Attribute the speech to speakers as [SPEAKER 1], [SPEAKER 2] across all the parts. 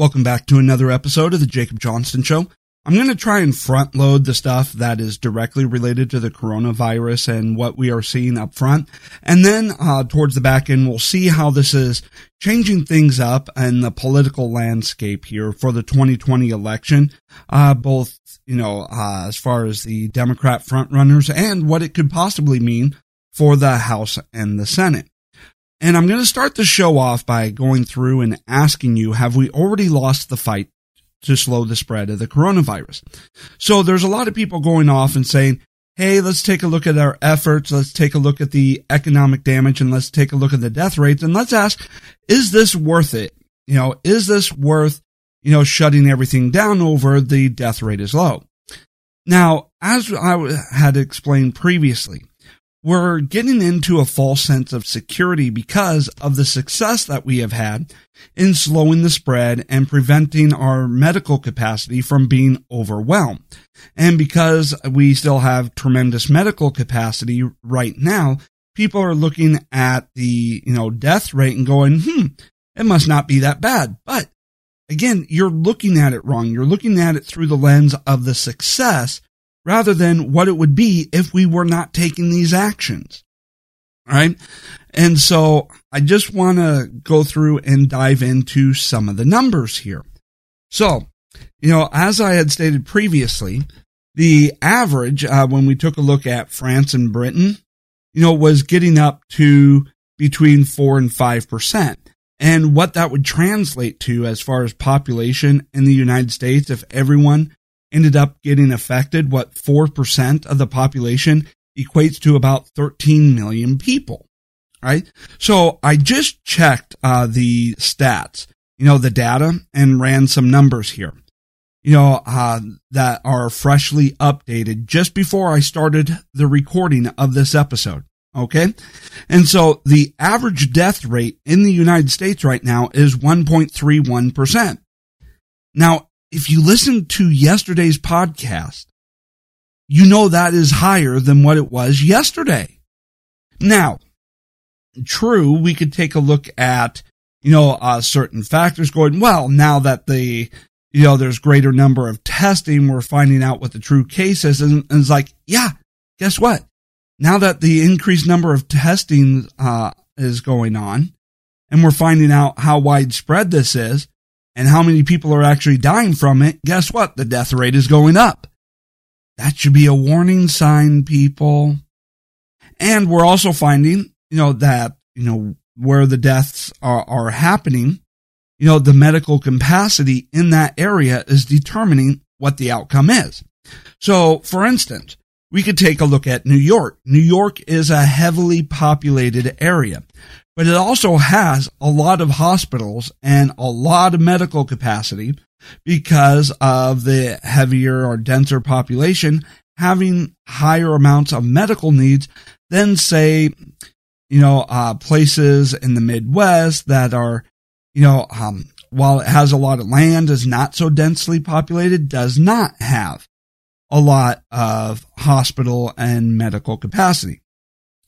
[SPEAKER 1] Welcome back to another episode of the Jacob Johnston Show. I'm going to try and front load the stuff that is directly related to the coronavirus and what we are seeing up front. And then uh, towards the back end, we'll see how this is changing things up in the political landscape here for the 2020 election, uh, both, you know, uh, as far as the Democrat frontrunners and what it could possibly mean for the House and the Senate. And I'm going to start the show off by going through and asking you, have we already lost the fight to slow the spread of the coronavirus? So there's a lot of people going off and saying, Hey, let's take a look at our efforts. Let's take a look at the economic damage and let's take a look at the death rates and let's ask, is this worth it? You know, is this worth, you know, shutting everything down over the death rate is low? Now, as I had explained previously, we're getting into a false sense of security because of the success that we have had in slowing the spread and preventing our medical capacity from being overwhelmed. And because we still have tremendous medical capacity right now, people are looking at the, you know, death rate and going, hmm, it must not be that bad. But again, you're looking at it wrong. You're looking at it through the lens of the success rather than what it would be if we were not taking these actions. Right. And so I just want to go through and dive into some of the numbers here. So, you know, as I had stated previously, the average, uh, when we took a look at France and Britain, you know, was getting up to between four and five percent. And what that would translate to as far as population in the United States, if everyone ended up getting affected, what 4% of the population equates to about 13 million people, right? So I just checked uh, the stats, you know, the data and ran some numbers here, you know, uh, that are freshly updated just before I started the recording of this episode. Okay. And so the average death rate in the United States right now is 1.31%. Now, if you listen to yesterday's podcast, you know that is higher than what it was yesterday. Now, true, we could take a look at, you know, uh, certain factors going, well, now that the, you know, there's greater number of testing, we're finding out what the true case is. And, and it's like, yeah, guess what? Now that the increased number of testing, uh, is going on and we're finding out how widespread this is, and how many people are actually dying from it, guess what? The death rate is going up. That should be a warning sign, people. And we're also finding, you know, that, you know, where the deaths are, are happening, you know, the medical capacity in that area is determining what the outcome is. So, for instance, we could take a look at New York. New York is a heavily populated area but it also has a lot of hospitals and a lot of medical capacity because of the heavier or denser population having higher amounts of medical needs than say, you know, uh, places in the Midwest that are, you know, um, while it has a lot of land, is not so densely populated, does not have a lot of hospital and medical capacity.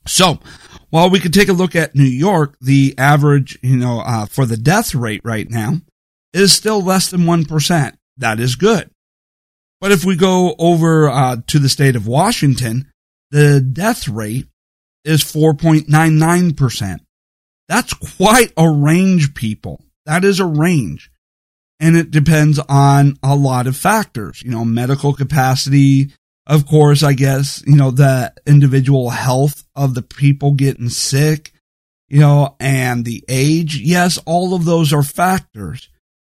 [SPEAKER 1] So, while we could take a look at New York, the average, you know, uh, for the death rate right now is still less than 1%. That is good. But if we go over uh, to the state of Washington, the death rate is 4.99%. That's quite a range, people. That is a range. And it depends on a lot of factors, you know, medical capacity, of course, I guess, you know, the individual health of the people getting sick, you know, and the age. Yes, all of those are factors,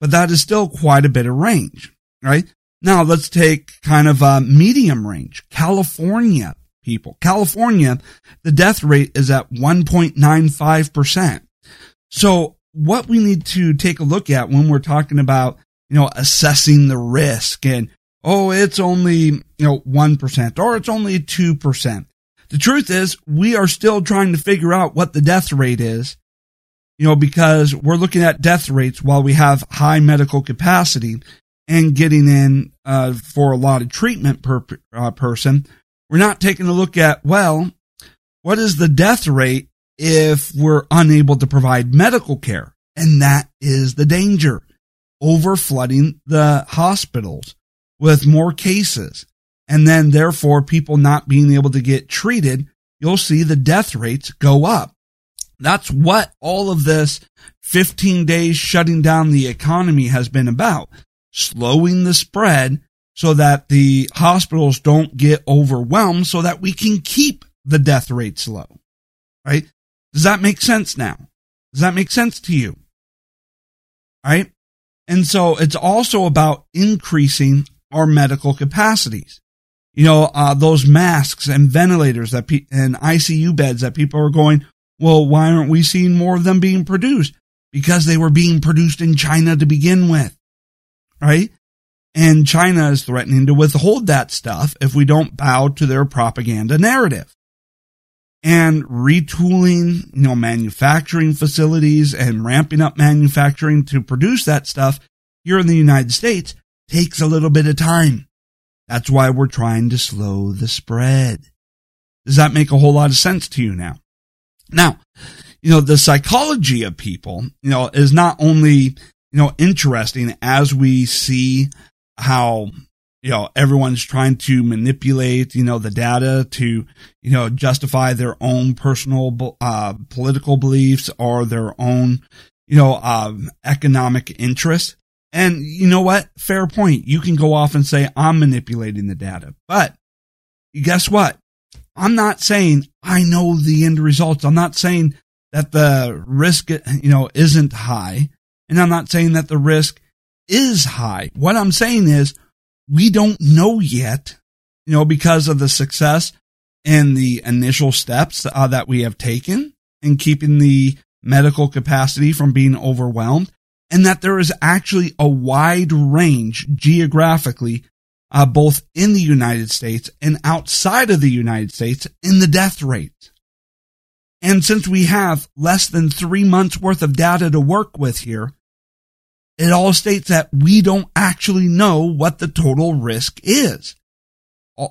[SPEAKER 1] but that is still quite a bit of range, right? Now let's take kind of a medium range. California people. California, the death rate is at 1.95%. So what we need to take a look at when we're talking about, you know, assessing the risk and oh, it's only, you know, 1% or it's only 2%. The truth is we are still trying to figure out what the death rate is, you know, because we're looking at death rates while we have high medical capacity and getting in uh, for a lot of treatment per uh, person. We're not taking a look at, well, what is the death rate if we're unable to provide medical care? And that is the danger. over flooding the hospitals with more cases. And then therefore people not being able to get treated, you'll see the death rates go up. That's what all of this 15 days shutting down the economy has been about. Slowing the spread so that the hospitals don't get overwhelmed so that we can keep the death rates low. Right? Does that make sense now? Does that make sense to you? Right? And so it's also about increasing our medical capacities. You know, uh, those masks and ventilators that pe- and ICU beds that people are going, well, why aren't we seeing more of them being produced? Because they were being produced in China to begin with. Right? And China is threatening to withhold that stuff if we don't bow to their propaganda narrative. And retooling, you know, manufacturing facilities and ramping up manufacturing to produce that stuff here in the United States takes a little bit of time. That's why we're trying to slow the spread. Does that make a whole lot of sense to you now? Now, you know, the psychology of people, you know, is not only, you know, interesting as we see how, you know, everyone's trying to manipulate, you know, the data to, you know, justify their own personal, uh, political beliefs or their own, you know, um, economic interests. And you know what? Fair point. You can go off and say, I'm manipulating the data. But guess what? I'm not saying I know the end results. I'm not saying that the risk, you know, isn't high. And I'm not saying that the risk is high. What I'm saying is we don't know yet, you know, because of the success and the initial steps uh, that we have taken in keeping the medical capacity from being overwhelmed and that there is actually a wide range geographically uh, both in the United States and outside of the United States in the death rate. And since we have less than three months worth of data to work with here, it all states that we don't actually know what the total risk is.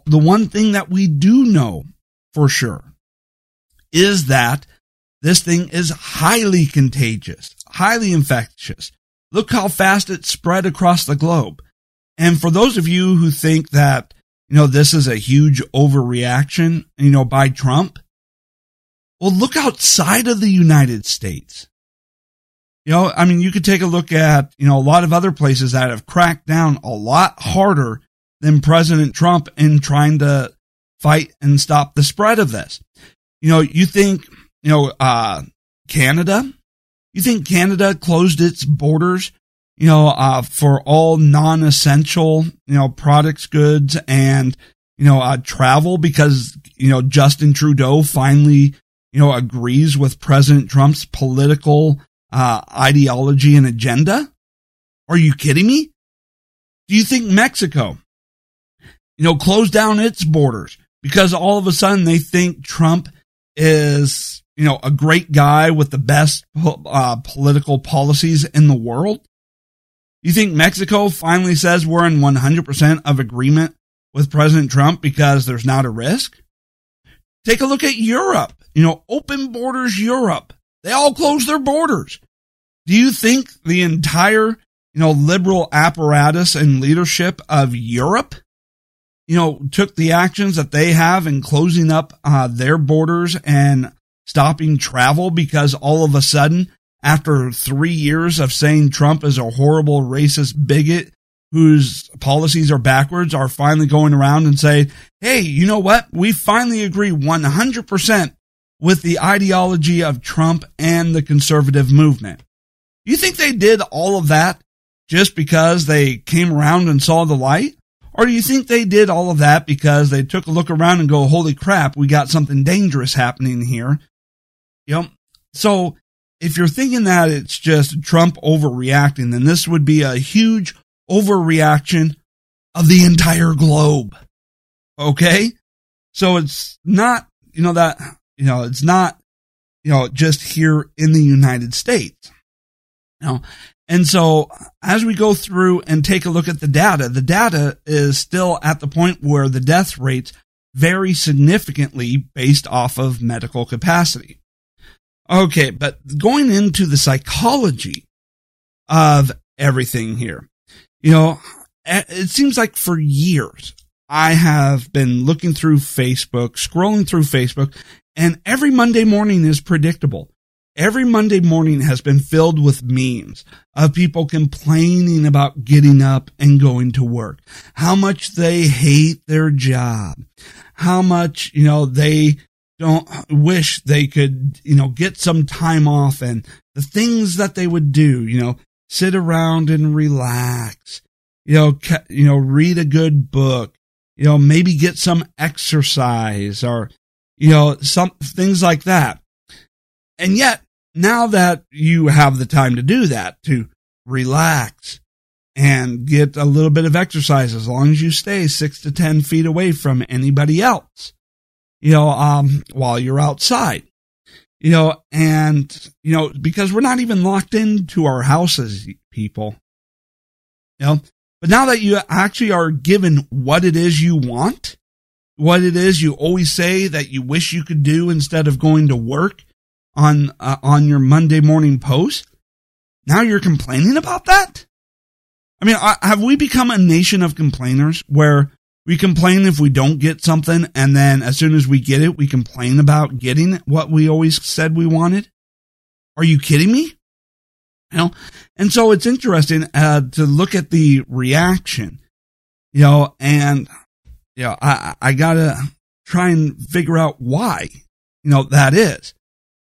[SPEAKER 1] The one thing that we do know for sure is that this thing is highly contagious, highly infectious. Look how fast it spread across the globe. And for those of you who think that, you know, this is a huge overreaction, you know, by Trump, well, look outside of the United States. You know, I mean, you could take a look at, you know, a lot of other places that have cracked down a lot harder than President Trump in trying to fight and stop the spread of this. You know, you think, you know, uh, Canada, you think Canada closed its borders you know, uh, for all non-essential, you know, products, goods, and, you know, uh, travel because, you know, Justin Trudeau finally, you know, agrees with President Trump's political, uh, ideology and agenda? Are you kidding me? Do you think Mexico, you know, closed down its borders because all of a sudden they think Trump is, you know, a great guy with the best uh, political policies in the world? You think Mexico finally says we're in 100% of agreement with President Trump because there's not a risk? Take a look at Europe. You know, open borders Europe. They all close their borders. Do you think the entire, you know, liberal apparatus and leadership of Europe, you know, took the actions that they have in closing up uh, their borders and stopping travel because all of a sudden after three years of saying Trump is a horrible racist bigot whose policies are backwards are finally going around and say, Hey, you know what? We finally agree 100% with the ideology of Trump and the conservative movement. You think they did all of that just because they came around and saw the light? Or do you think they did all of that because they took a look around and go, holy crap, we got something dangerous happening here? Know, so if you're thinking that it's just Trump overreacting, then this would be a huge overreaction of the entire globe. Okay? So it's not, you know, that, you know, it's not, you know, just here in the United States. You know, and so as we go through and take a look at the data, the data is still at the point where the death rates vary significantly based off of medical capacity. Okay, but going into the psychology of everything here. You know, it seems like for years I have been looking through Facebook, scrolling through Facebook, and every Monday morning is predictable. Every Monday morning has been filled with memes of people complaining about getting up and going to work, how much they hate their job, how much, you know, they don't wish they could, you know, get some time off and the things that they would do, you know, sit around and relax, you know, you know, read a good book, you know, maybe get some exercise or, you know, some things like that. And yet, now that you have the time to do that, to relax and get a little bit of exercise as long as you stay six to 10 feet away from anybody else, you know, um, while you're outside, you know, and, you know, because we're not even locked into our houses, people, you know, but now that you actually are given what it is you want, what it is you always say that you wish you could do instead of going to work, on uh, on your Monday morning post. Now you're complaining about that? I mean, have we become a nation of complainers where we complain if we don't get something and then as soon as we get it, we complain about getting what we always said we wanted? Are you kidding me? You know, and so it's interesting uh, to look at the reaction, you know, and you know, I I gotta try and figure out why, you know, that is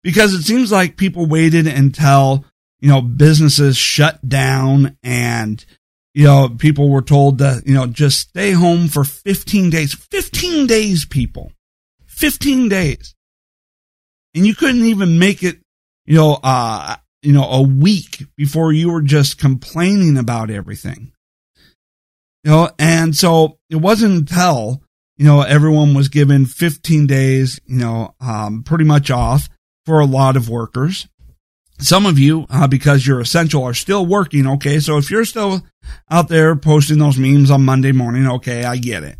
[SPEAKER 1] because it seems like people waited until, you know, businesses shut down and, you know, people were told to, you know, just stay home for 15 days. 15 days, people. 15 days. And you couldn't even make it, you know, uh, you know, a week before you were just complaining about everything. You know, and so it wasn't until, you know, everyone was given 15 days, you know, um, pretty much off for a lot of workers. Some of you, uh, because you're essential, are still working. Okay. So if you're still out there posting those memes on Monday morning, okay, I get it.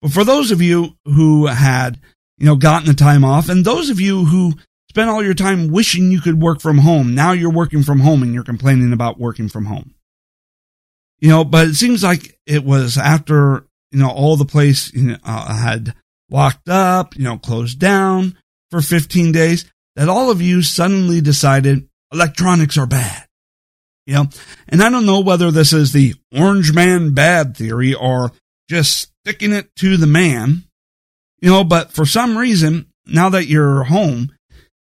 [SPEAKER 1] But for those of you who had, you know, gotten the time off and those of you who spent all your time wishing you could work from home, now you're working from home and you're complaining about working from home. You know, but it seems like it was after, you know, all the place you know, uh, had locked up, you know, closed down for 15 days that all of you suddenly decided electronics are bad. You know, and I don't know whether this is the orange man bad theory or just sticking it to the man, you know, but for some reason, now that you're home,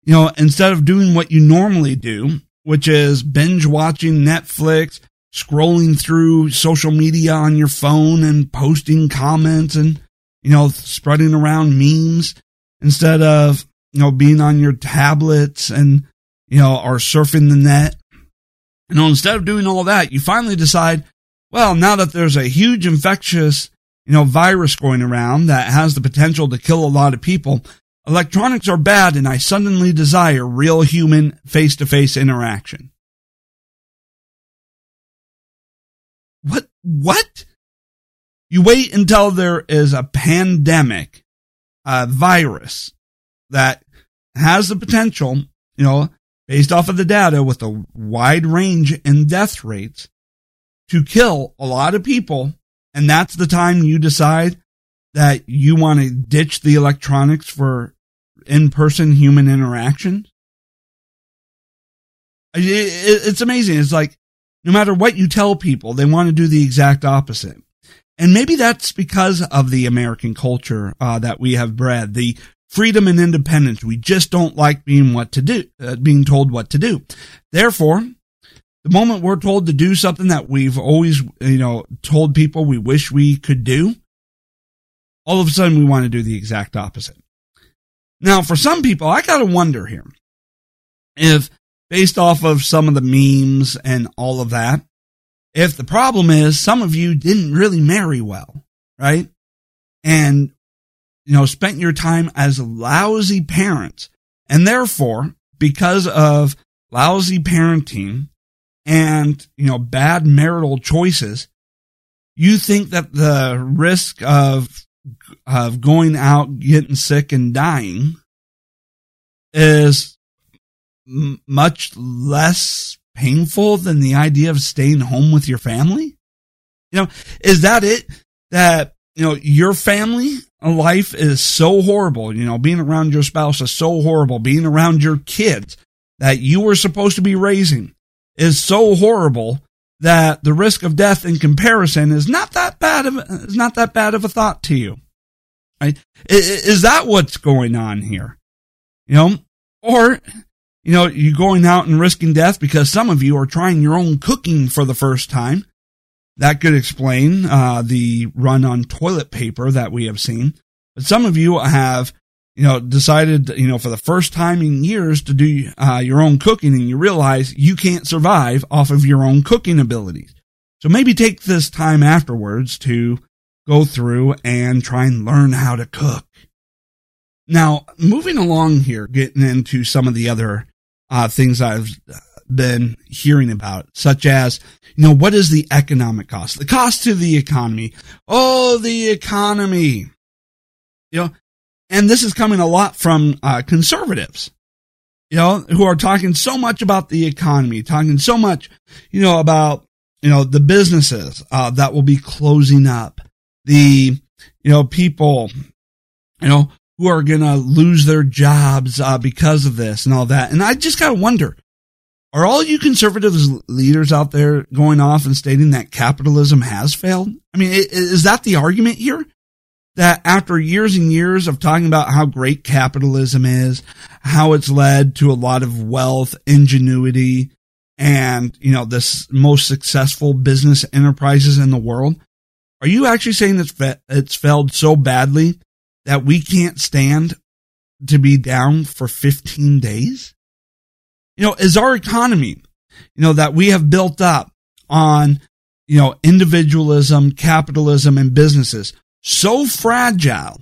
[SPEAKER 1] you know, instead of doing what you normally do, which is binge watching Netflix, scrolling through social media on your phone and posting comments and, you know, spreading around memes instead of you know, being on your tablets and, you know, are surfing the net. You know, instead of doing all that, you finally decide, well, now that there's a huge infectious, you know, virus going around that has the potential to kill a lot of people, electronics are bad and I suddenly desire real human face to face interaction. What? What? You wait until there is a pandemic, a virus, that has the potential, you know, based off of the data with a wide range in death rates to kill a lot of people. And that's the time you decide that you want to ditch the electronics for in person human interaction. It's amazing. It's like no matter what you tell people, they want to do the exact opposite. And maybe that's because of the American culture uh, that we have bred, the freedom and independence. We just don't like being what to do, uh, being told what to do. Therefore, the moment we're told to do something that we've always, you know, told people we wish we could do, all of a sudden we want to do the exact opposite. Now, for some people, I gotta wonder here if based off of some of the memes and all of that, if the problem is some of you didn't really marry well, right? And you know, spent your time as lousy parents. And therefore, because of lousy parenting and, you know, bad marital choices, you think that the risk of, of going out, getting sick and dying is m- much less painful than the idea of staying home with your family? You know, is that it? That, you know, your family life is so horrible. You know, being around your spouse is so horrible. Being around your kids that you were supposed to be raising is so horrible that the risk of death in comparison is not that bad of is not that bad of a thought to you. Right? Is that what's going on here? You know, or you know, you're going out and risking death because some of you are trying your own cooking for the first time. That could explain uh, the run on toilet paper that we have seen. But some of you have, you know, decided, you know, for the first time in years to do uh, your own cooking, and you realize you can't survive off of your own cooking abilities. So maybe take this time afterwards to go through and try and learn how to cook. Now, moving along here, getting into some of the other uh, things I've been hearing about, such as, you know, what is the economic cost? The cost to the economy. Oh, the economy. You know, and this is coming a lot from uh, conservatives, you know, who are talking so much about the economy, talking so much, you know, about, you know, the businesses uh, that will be closing up, the, you know, people, you know, who are going to lose their jobs uh, because of this and all that. And I just got to wonder, are all you conservative leaders out there going off and stating that capitalism has failed? I mean, is that the argument here? That after years and years of talking about how great capitalism is, how it's led to a lot of wealth, ingenuity, and, you know, this most successful business enterprises in the world, are you actually saying it's, it's failed so badly that we can't stand to be down for 15 days? You know, is our economy, you know, that we have built up on, you know, individualism, capitalism, and businesses so fragile,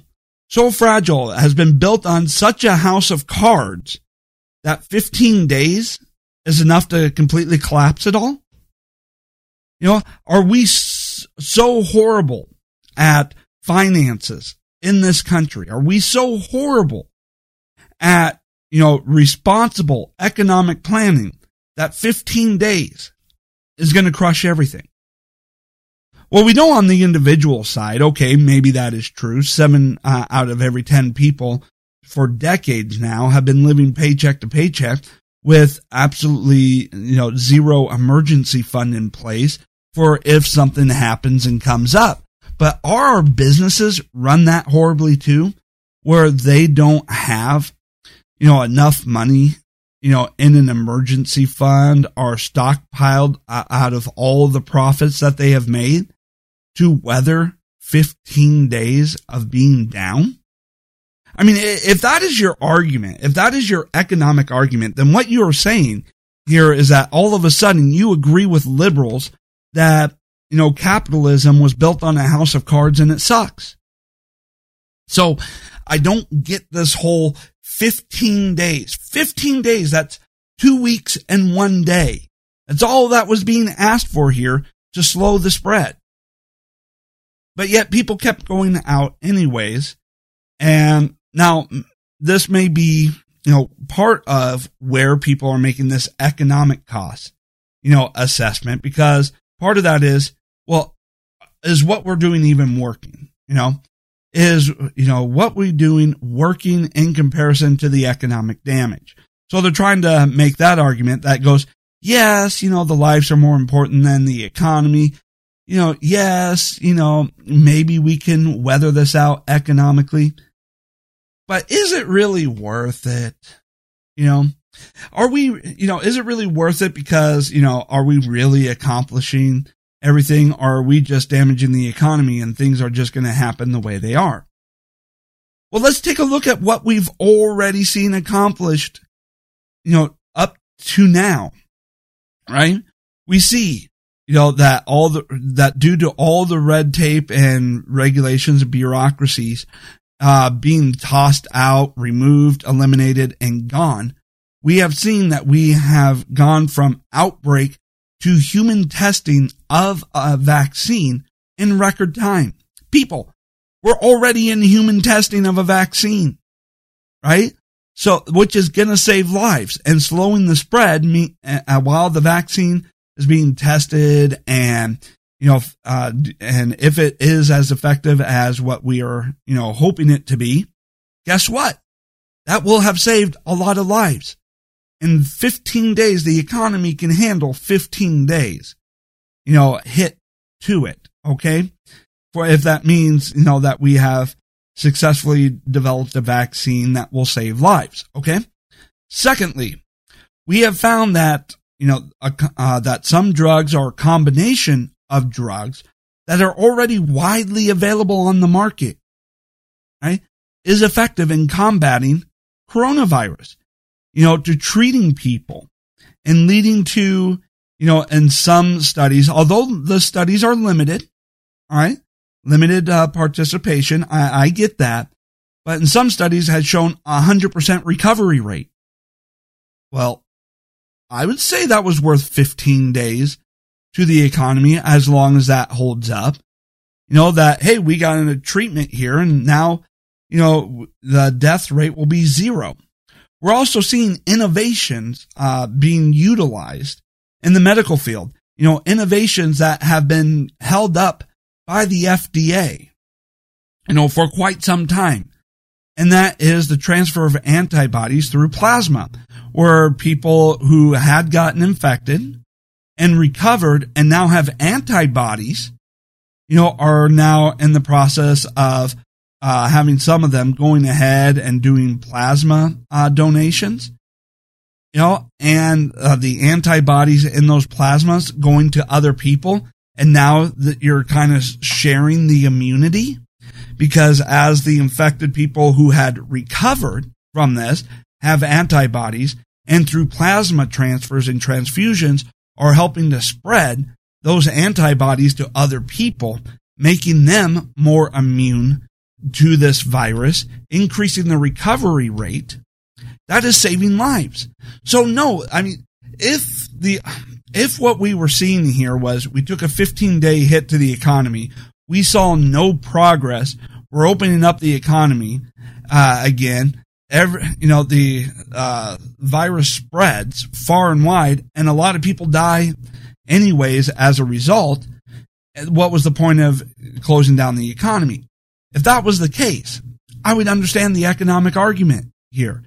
[SPEAKER 1] so fragile, has been built on such a house of cards that 15 days is enough to completely collapse it all? You know, are we so horrible at finances in this country? Are we so horrible at, you know, responsible economic planning that 15 days is going to crush everything? Well, we know on the individual side, okay, maybe that is true. Seven uh, out of every 10 people for decades now have been living paycheck to paycheck with absolutely, you know, zero emergency fund in place for if something happens and comes up. But are our businesses run that horribly too, where they don't have, you know, enough money, you know, in an emergency fund or stockpiled out of all the profits that they have made to weather 15 days of being down? I mean, if that is your argument, if that is your economic argument, then what you are saying here is that all of a sudden you agree with liberals that, you know, capitalism was built on a house of cards and it sucks. So I don't get this whole 15 days. 15 days, that's two weeks and one day. That's all that was being asked for here to slow the spread. But yet people kept going out anyways. And now this may be, you know, part of where people are making this economic cost, you know, assessment because part of that is, well, is what we're doing even working? You know, is, you know, what we're doing working in comparison to the economic damage? So they're trying to make that argument that goes, yes, you know, the lives are more important than the economy. You know, yes, you know, maybe we can weather this out economically, but is it really worth it? You know, are we, you know, is it really worth it because, you know, are we really accomplishing everything are we just damaging the economy and things are just going to happen the way they are? Well, let's take a look at what we've already seen accomplished, you know, up to now, right? We see, you know, that all the, that due to all the red tape and regulations and bureaucracies, uh, being tossed out, removed, eliminated, and gone, we have seen that we have gone from outbreak to human testing of a vaccine in record time. People, we're already in human testing of a vaccine, right? So, which is going to save lives and slowing the spread me, uh, while the vaccine is being tested and, you know, uh, and if it is as effective as what we are, you know, hoping it to be, guess what? That will have saved a lot of lives. In 15 days, the economy can handle 15 days, you know, hit to it. Okay. For if that means, you know, that we have successfully developed a vaccine that will save lives. Okay. Secondly, we have found that, you know, uh, that some drugs are a combination of drugs that are already widely available on the market, right, is effective in combating coronavirus, you know, to treating people and leading to, you know, in some studies, although the studies are limited, all right, limited uh, participation. I, I get that. But in some studies had shown a 100% recovery rate. Well, I would say that was worth 15 days to the economy as long as that holds up. You know, that, hey, we got in a treatment here and now, you know, the death rate will be zero. We're also seeing innovations uh, being utilized in the medical field. You know, innovations that have been held up by the FDA, you know, for quite some time. And that is the transfer of antibodies through plasma, where people who had gotten infected and recovered and now have antibodies, you know, are now in the process of uh, having some of them going ahead and doing plasma uh, donations. You know, and uh, the antibodies in those plasmas going to other people and now that you're kind of sharing the immunity, because as the infected people who had recovered from this have antibodies and through plasma transfers and transfusions are helping to spread those antibodies to other people, making them more immune to this virus, increasing the recovery rate. That is saving lives. So no, I mean, if the, if what we were seeing here was we took a 15 day hit to the economy, we saw no progress. We're opening up the economy uh, again. Every, you know, the uh, virus spreads far and wide, and a lot of people die anyways as a result. What was the point of closing down the economy? If that was the case, I would understand the economic argument here.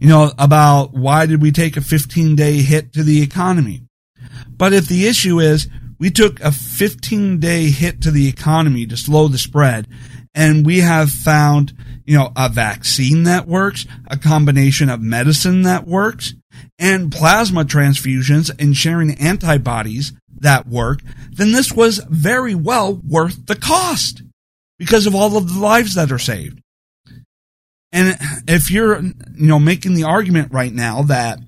[SPEAKER 1] You know, about why did we take a 15 day hit to the economy? But if the issue is we took a 15 day hit to the economy to slow the spread, and we have found, you know, a vaccine that works, a combination of medicine that works, and plasma transfusions and sharing antibodies that work, then this was very well worth the cost because of all of the lives that are saved. And if you're, you know, making the argument right now that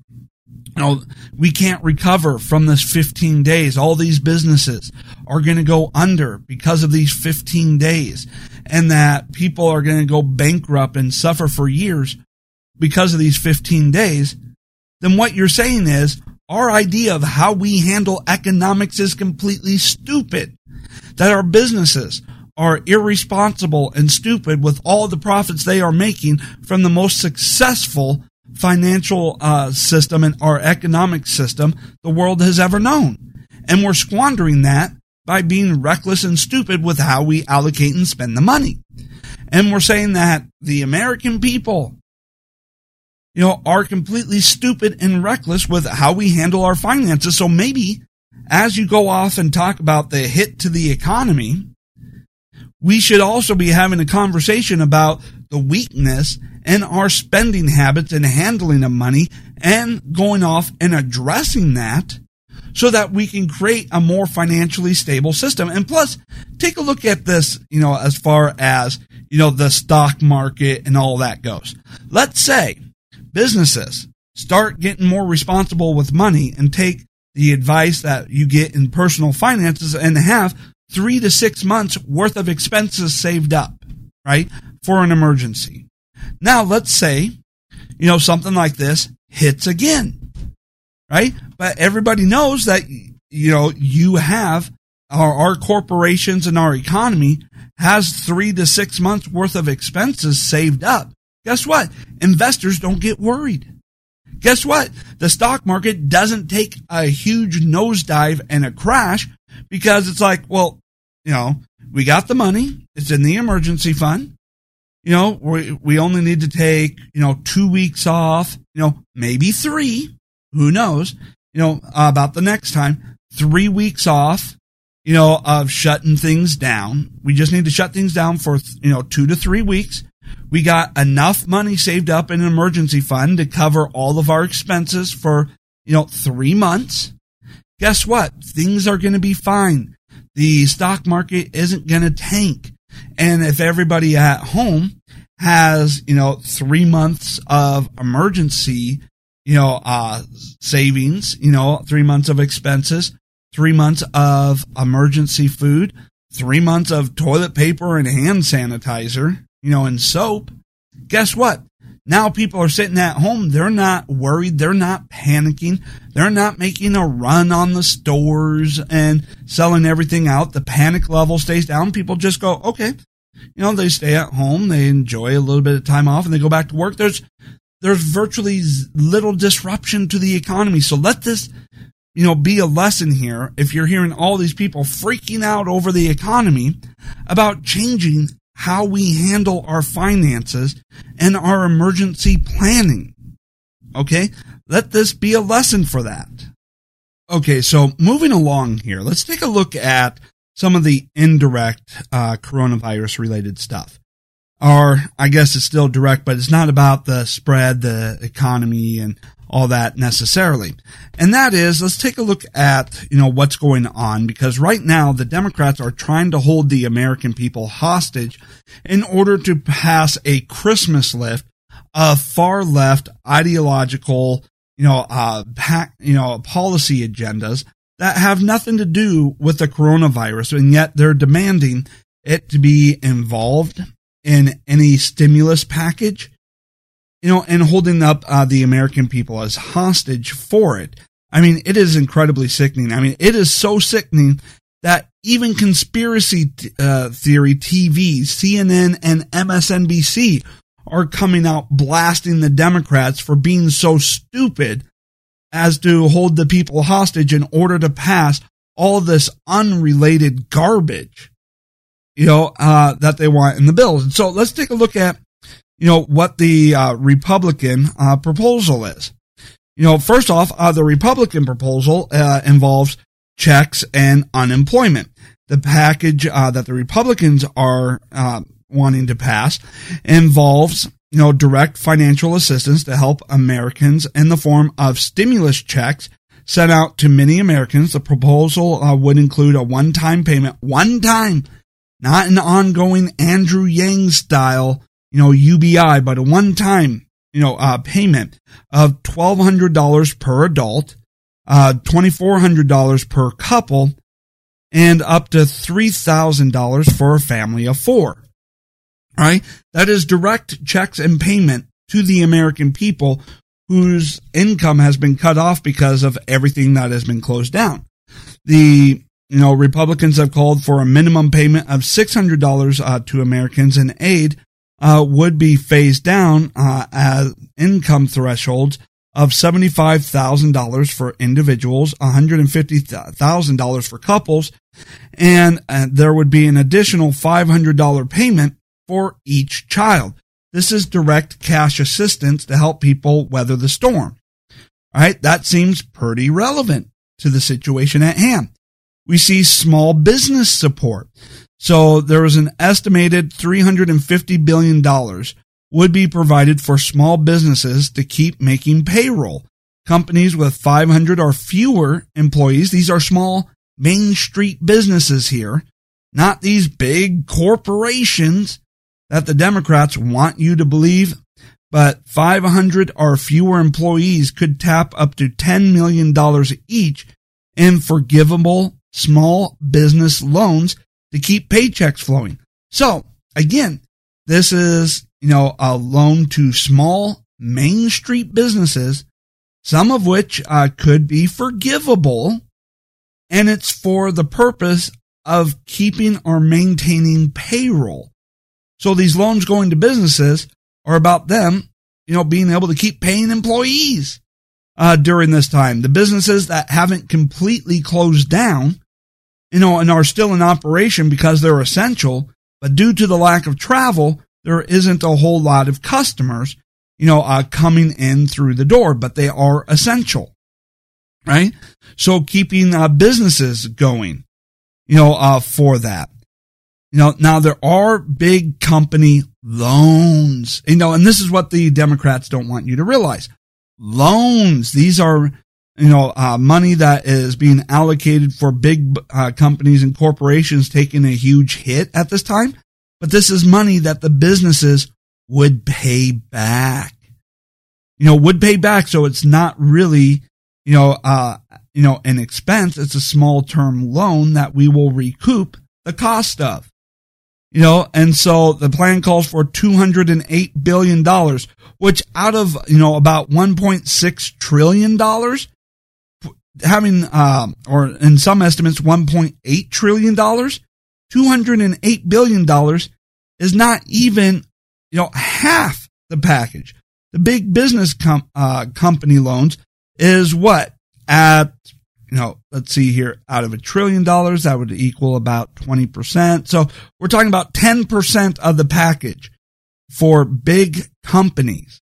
[SPEAKER 1] you know, we can't recover from this 15 days. All these businesses are going to go under because of these 15 days and that people are going to go bankrupt and suffer for years because of these 15 days. Then what you're saying is our idea of how we handle economics is completely stupid. That our businesses are irresponsible and stupid with all the profits they are making from the most successful financial uh, system and our economic system the world has ever known. And we're squandering that by being reckless and stupid with how we allocate and spend the money. And we're saying that the American people, you know, are completely stupid and reckless with how we handle our finances. So maybe as you go off and talk about the hit to the economy, we should also be having a conversation about the weakness in our spending habits and handling of money and going off and addressing that so that we can create a more financially stable system. And plus, take a look at this, you know, as far as, you know, the stock market and all that goes. Let's say businesses start getting more responsible with money and take the advice that you get in personal finances and have three to six months worth of expenses saved up, right? For an emergency. Now, let's say, you know, something like this hits again, right? But everybody knows that, you know, you have our, our corporations and our economy has three to six months worth of expenses saved up. guess what? Investors don't get worried. Guess what? The stock market doesn't take a huge nosedive and a crash because it's like, well, you know, we got the money. It's in the emergency fund. You know, we, we only need to take, you know, two weeks off, you know, maybe three. Who knows? You know, about the next time, three weeks off, you know, of shutting things down. We just need to shut things down for, you know, two to three weeks. We got enough money saved up in an emergency fund to cover all of our expenses for, you know, three months. Guess what? Things are going to be fine. The stock market isn't going to tank. And if everybody at home has, you know, three months of emergency, you know, uh, savings, you know, three months of expenses, three months of emergency food, three months of toilet paper and hand sanitizer, you know, and soap. Guess what? Now people are sitting at home. They're not worried. They're not panicking. They're not making a run on the stores and selling everything out. The panic level stays down. People just go, okay. You know, they stay at home. They enjoy a little bit of time off and they go back to work. There's, there's virtually little disruption to the economy. So let this, you know, be a lesson here. If you're hearing all these people freaking out over the economy about changing how we handle our finances and our emergency planning. Okay. Let this be a lesson for that. Okay. So moving along here, let's take a look at some of the indirect uh, coronavirus related stuff. Or I guess it's still direct, but it's not about the spread, the economy and all that necessarily. And that is, let's take a look at, you know, what's going on because right now the Democrats are trying to hold the American people hostage in order to pass a Christmas lift of far left ideological, you know, uh, pack, you know, policy agendas that have nothing to do with the coronavirus. And yet they're demanding it to be involved in any stimulus package you know, and holding up uh, the American people as hostage for it. I mean, it is incredibly sickening. I mean, it is so sickening that even conspiracy uh, theory TV, CNN, and MSNBC are coming out blasting the Democrats for being so stupid as to hold the people hostage in order to pass all this unrelated garbage, you know, uh, that they want in the bills. And so let's take a look at you know, what the uh, Republican uh, proposal is. You know, first off, uh, the Republican proposal uh, involves checks and unemployment. The package uh, that the Republicans are uh, wanting to pass involves, you know, direct financial assistance to help Americans in the form of stimulus checks sent out to many Americans. The proposal would include a one-time payment, one time, not an ongoing Andrew Yang style you know, UBI, but a one time, you know, uh, payment of $1,200 per adult, uh, $2,400 per couple, and up to $3,000 for a family of four. Right? That is direct checks and payment to the American people whose income has been cut off because of everything that has been closed down. The you know Republicans have called for a minimum payment of six hundred dollars uh, to Americans in aid uh, would be phased down uh, as income thresholds of $75,000 for individuals, $150,000 for couples, and uh, there would be an additional $500 payment for each child. This is direct cash assistance to help people weather the storm. All right, that seems pretty relevant to the situation at hand. We see small business support. So there was an estimated $350 billion would be provided for small businesses to keep making payroll. Companies with 500 or fewer employees, these are small main street businesses here, not these big corporations that the Democrats want you to believe, but 500 or fewer employees could tap up to $10 million each in forgivable small business loans to keep paychecks flowing. So again, this is, you know, a loan to small main street businesses, some of which uh, could be forgivable. And it's for the purpose of keeping or maintaining payroll. So these loans going to businesses are about them, you know, being able to keep paying employees uh, during this time. The businesses that haven't completely closed down, you know, and are still in operation because they're essential, but due to the lack of travel, there isn't a whole lot of customers, you know, uh, coming in through the door, but they are essential, right? So keeping uh, businesses going, you know, uh, for that. You know, now there are big company loans, you know, and this is what the Democrats don't want you to realize. Loans. These are, you know, uh, money that is being allocated for big uh, companies and corporations taking a huge hit at this time. But this is money that the businesses would pay back. You know, would pay back. So it's not really, you know, uh, you know, an expense. It's a small term loan that we will recoup the cost of. You know, and so the plan calls for $208 billion, which out of, you know, about $1.6 trillion, having, uh, or in some estimates, $1.8 trillion, $208 billion is not even, you know, half the package. The big business com- uh, company loans is what? At you know, let's see here, out of a trillion dollars, that would equal about 20%. So we're talking about 10% of the package for big companies.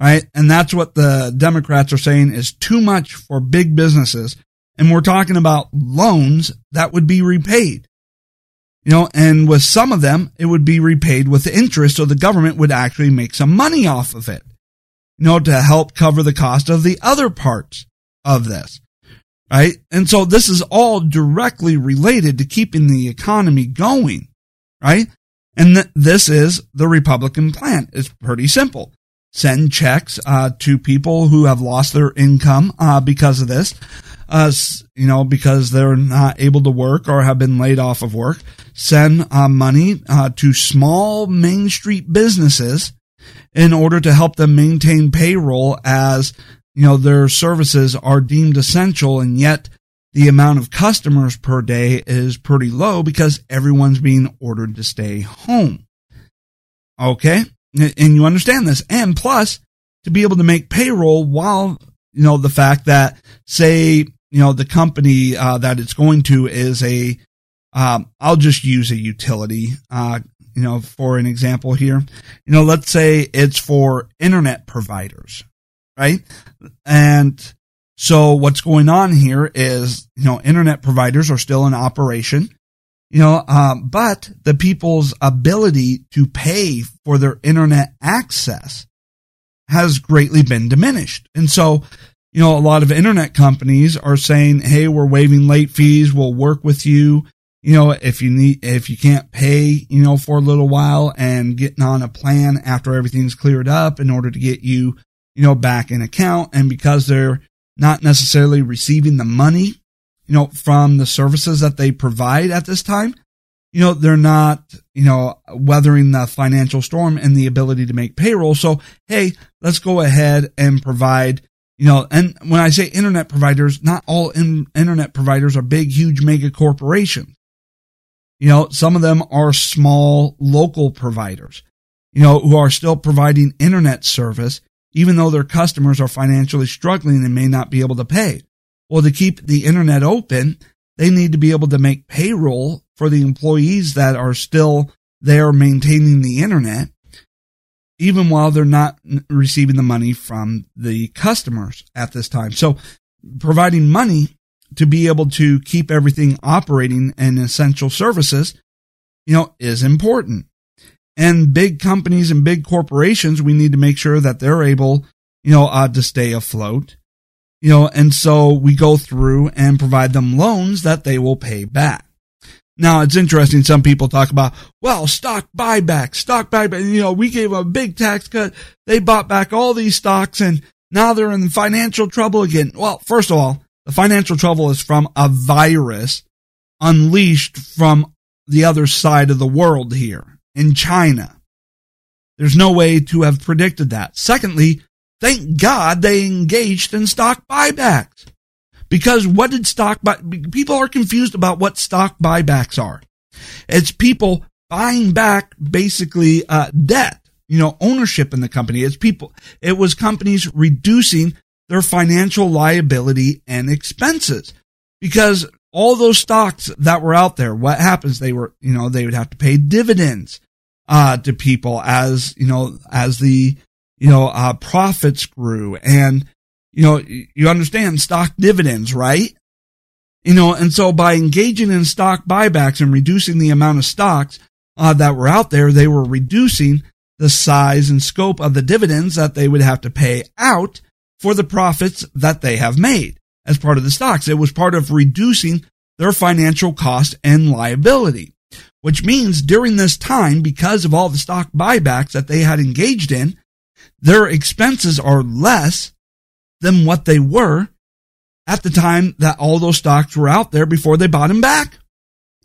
[SPEAKER 1] Right. And that's what the Democrats are saying is too much for big businesses. And we're talking about loans that would be repaid. You know, and with some of them, it would be repaid with interest. So the government would actually make some money off of it, you know, to help cover the cost of the other parts of this right? And so this is all directly related to keeping the economy going, right? And th- this is the Republican plan. It's pretty simple. Send checks uh, to people who have lost their income uh, because of this, uh, you know, because they're not able to work or have been laid off of work. Send uh, money uh, to small Main Street businesses in order to help them maintain payroll as you know, their services are deemed essential and yet the amount of customers per day is pretty low because everyone's being ordered to stay home. Okay. And you understand this. And plus to be able to make payroll while, you know, the fact that say, you know, the company, uh, that it's going to is a, um, I'll just use a utility, uh, you know, for an example here. You know, let's say it's for internet providers right? And so what's going on here is, you know, internet providers are still in operation, you know, um, but the people's ability to pay for their internet access has greatly been diminished. And so, you know, a lot of internet companies are saying, Hey, we're waiving late fees. We'll work with you. You know, if you need, if you can't pay, you know, for a little while and getting on a plan after everything's cleared up in order to get you you know, back in account. And because they're not necessarily receiving the money, you know, from the services that they provide at this time, you know, they're not, you know, weathering the financial storm and the ability to make payroll. So, hey, let's go ahead and provide, you know, and when I say internet providers, not all in, internet providers are big, huge mega corporations. You know, some of them are small local providers, you know, who are still providing internet service even though their customers are financially struggling and may not be able to pay. Well, to keep the internet open, they need to be able to make payroll for the employees that are still there maintaining the internet, even while they're not receiving the money from the customers at this time. So providing money to be able to keep everything operating and essential services, you know, is important and big companies and big corporations, we need to make sure that they're able, you know, uh, to stay afloat. You know, and so we go through and provide them loans that they will pay back. Now it's interesting. Some people talk about, well, stock buyback, stock buyback. You know, we gave a big tax cut. They bought back all these stocks and now they're in financial trouble again. Well, first of all, the financial trouble is from a virus unleashed from the other side of the world here in China. There's no way to have predicted that. Secondly, thank God they engaged in stock buybacks. Because what did stock buy, people are confused about what stock buybacks are. It's people buying back basically uh, debt, you know, ownership in the company. It's people, it was companies reducing their financial liability and expenses because all those stocks that were out there, what happens? They were, you know, they would have to pay dividends, uh, to people as, you know, as the, you know, uh, profits grew and, you know, you understand stock dividends, right? You know, and so by engaging in stock buybacks and reducing the amount of stocks uh, that were out there, they were reducing the size and scope of the dividends that they would have to pay out for the profits that they have made as part of the stocks. It was part of reducing their financial cost and liability, which means during this time, because of all the stock buybacks that they had engaged in, their expenses are less than what they were at the time that all those stocks were out there before they bought them back.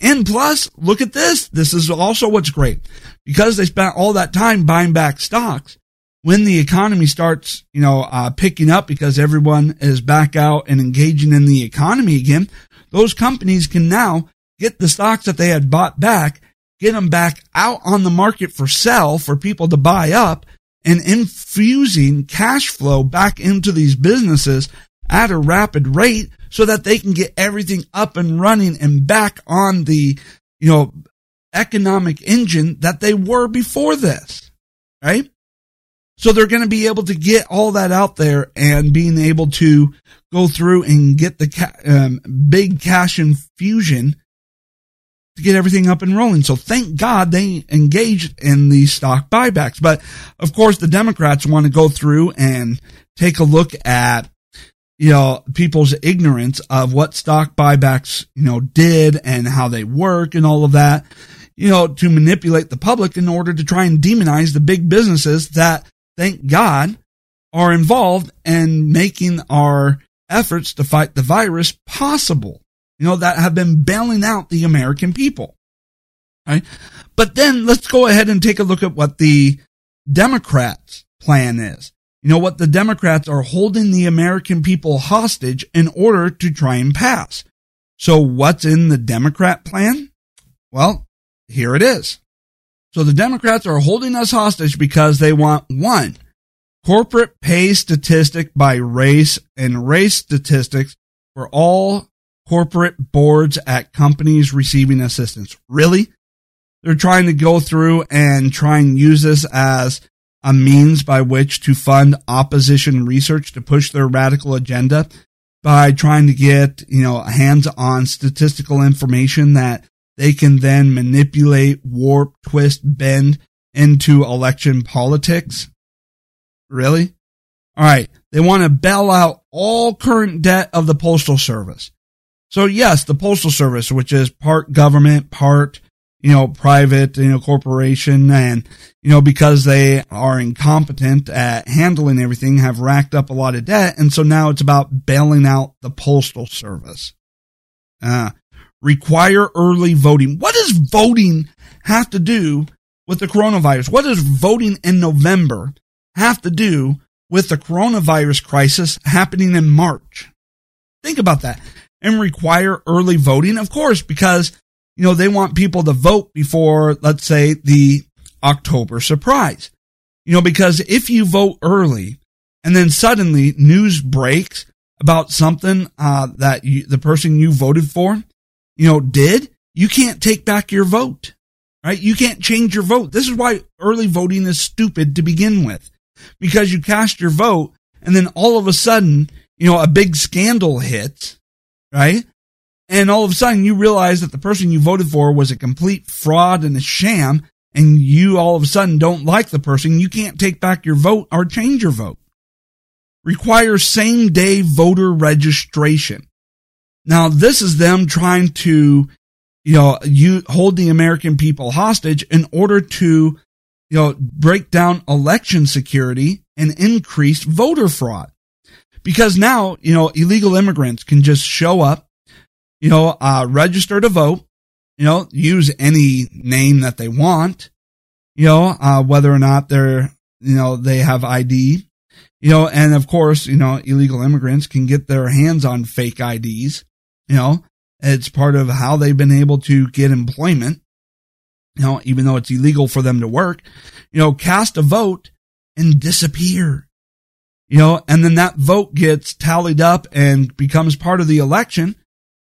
[SPEAKER 1] And plus, look at this. This is also what's great. Because they spent all that time buying back stocks, when the economy starts, you know, uh, picking up because everyone is back out and engaging in the economy again, those companies can now get the stocks that they had bought back, get them back out on the market for sale for people to buy up and infusing cash flow back into these businesses at a rapid rate so that they can get everything up and running and back on the, you know, economic engine that they were before this, right? So they're going to be able to get all that out there and being able to go through and get the ca- um, big cash infusion to get everything up and rolling. So thank God they engaged in these stock buybacks. But of course, the Democrats want to go through and take a look at you know, people's ignorance of what stock buybacks, you know, did and how they work and all of that, you know, to manipulate the public in order to try and demonize the big businesses that, thank God, are involved in making our efforts to fight the virus possible. You know, that have been bailing out the American people. Right? But then let's go ahead and take a look at what the Democrats' plan is. You know what? The Democrats are holding the American people hostage in order to try and pass. So what's in the Democrat plan? Well, here it is. So the Democrats are holding us hostage because they want one, corporate pay statistic by race and race statistics for all corporate boards at companies receiving assistance. Really? They're trying to go through and try and use this as a means by which to fund opposition research to push their radical agenda by trying to get, you know, hands on statistical information that they can then manipulate, warp, twist, bend into election politics. Really? All right. They want to bail out all current debt of the Postal Service. So yes, the Postal Service, which is part government, part you know, private, you know, corporation and, you know, because they are incompetent at handling everything, have racked up a lot of debt. And so now it's about bailing out the postal service. Uh, require early voting. What does voting have to do with the coronavirus? What does voting in November have to do with the coronavirus crisis happening in March? Think about that. And require early voting, of course, because you know, they want people to vote before, let's say, the October surprise. You know, because if you vote early and then suddenly news breaks about something uh, that you, the person you voted for, you know, did, you can't take back your vote, right? You can't change your vote. This is why early voting is stupid to begin with, because you cast your vote and then all of a sudden, you know, a big scandal hits, right? and all of a sudden you realize that the person you voted for was a complete fraud and a sham, and you all of a sudden don't like the person, you can't take back your vote or change your vote. Requires same day voter registration. Now, this is them trying to, you know, you hold the American people hostage in order to, you know, break down election security and increase voter fraud. Because now, you know, illegal immigrants can just show up you know, uh, register to vote, you know, use any name that they want, you know, uh, whether or not they're, you know, they have ID, you know, and of course, you know, illegal immigrants can get their hands on fake IDs, you know, it's part of how they've been able to get employment. you know, even though it's illegal for them to work, you know, cast a vote and disappear. You know, and then that vote gets tallied up and becomes part of the election.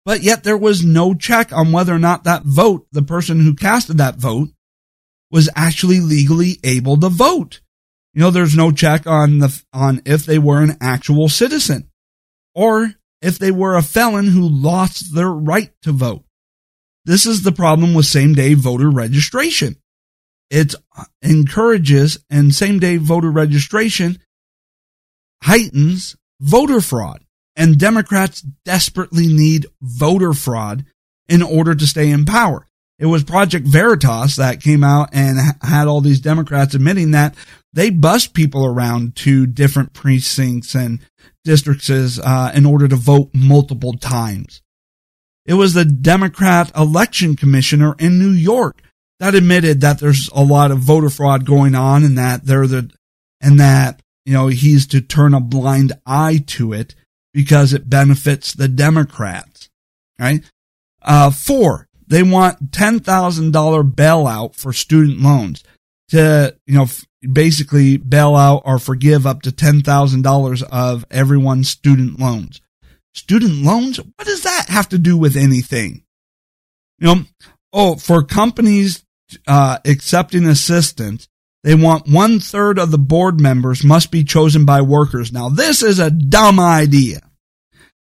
[SPEAKER 1] But yet there was no check on whether or not that vote, the person who casted that vote, was actually legally able to vote. You know, there's no check on the, on if they were an actual citizen or if they were a felon who lost their right to vote. This is the problem with same day voter registration. It encourages and same day voter registration heightens voter fraud. And Democrats desperately need voter fraud in order to stay in power. It was Project Veritas that came out and had all these Democrats admitting that they bust people around to different precincts and districts uh, in order to vote multiple times. It was the Democrat election commissioner in New York that admitted that there's a lot of voter fraud going on and that they're the, and that, you know, he's to turn a blind eye to it because it benefits the Democrats, right? Uh, four, they want $10,000 bailout for student loans to, you know, basically bail out or forgive up to $10,000 of everyone's student loans. Student loans? What does that have to do with anything? You know, oh, for companies uh, accepting assistance, they want one third of the board members must be chosen by workers. Now, this is a dumb idea.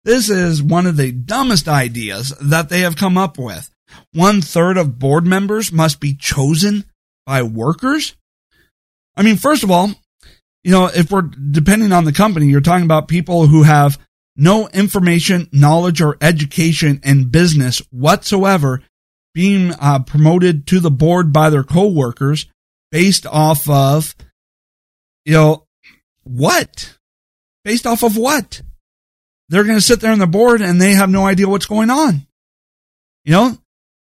[SPEAKER 1] This is one of the dumbest ideas that they have come up with. One third of board members must be chosen by workers. I mean, first of all, you know, if we're depending on the company, you're talking about people who have no information, knowledge, or education in business whatsoever being uh, promoted to the board by their coworkers based off of, you know, what? Based off of what? They're going to sit there on the board and they have no idea what's going on. You know?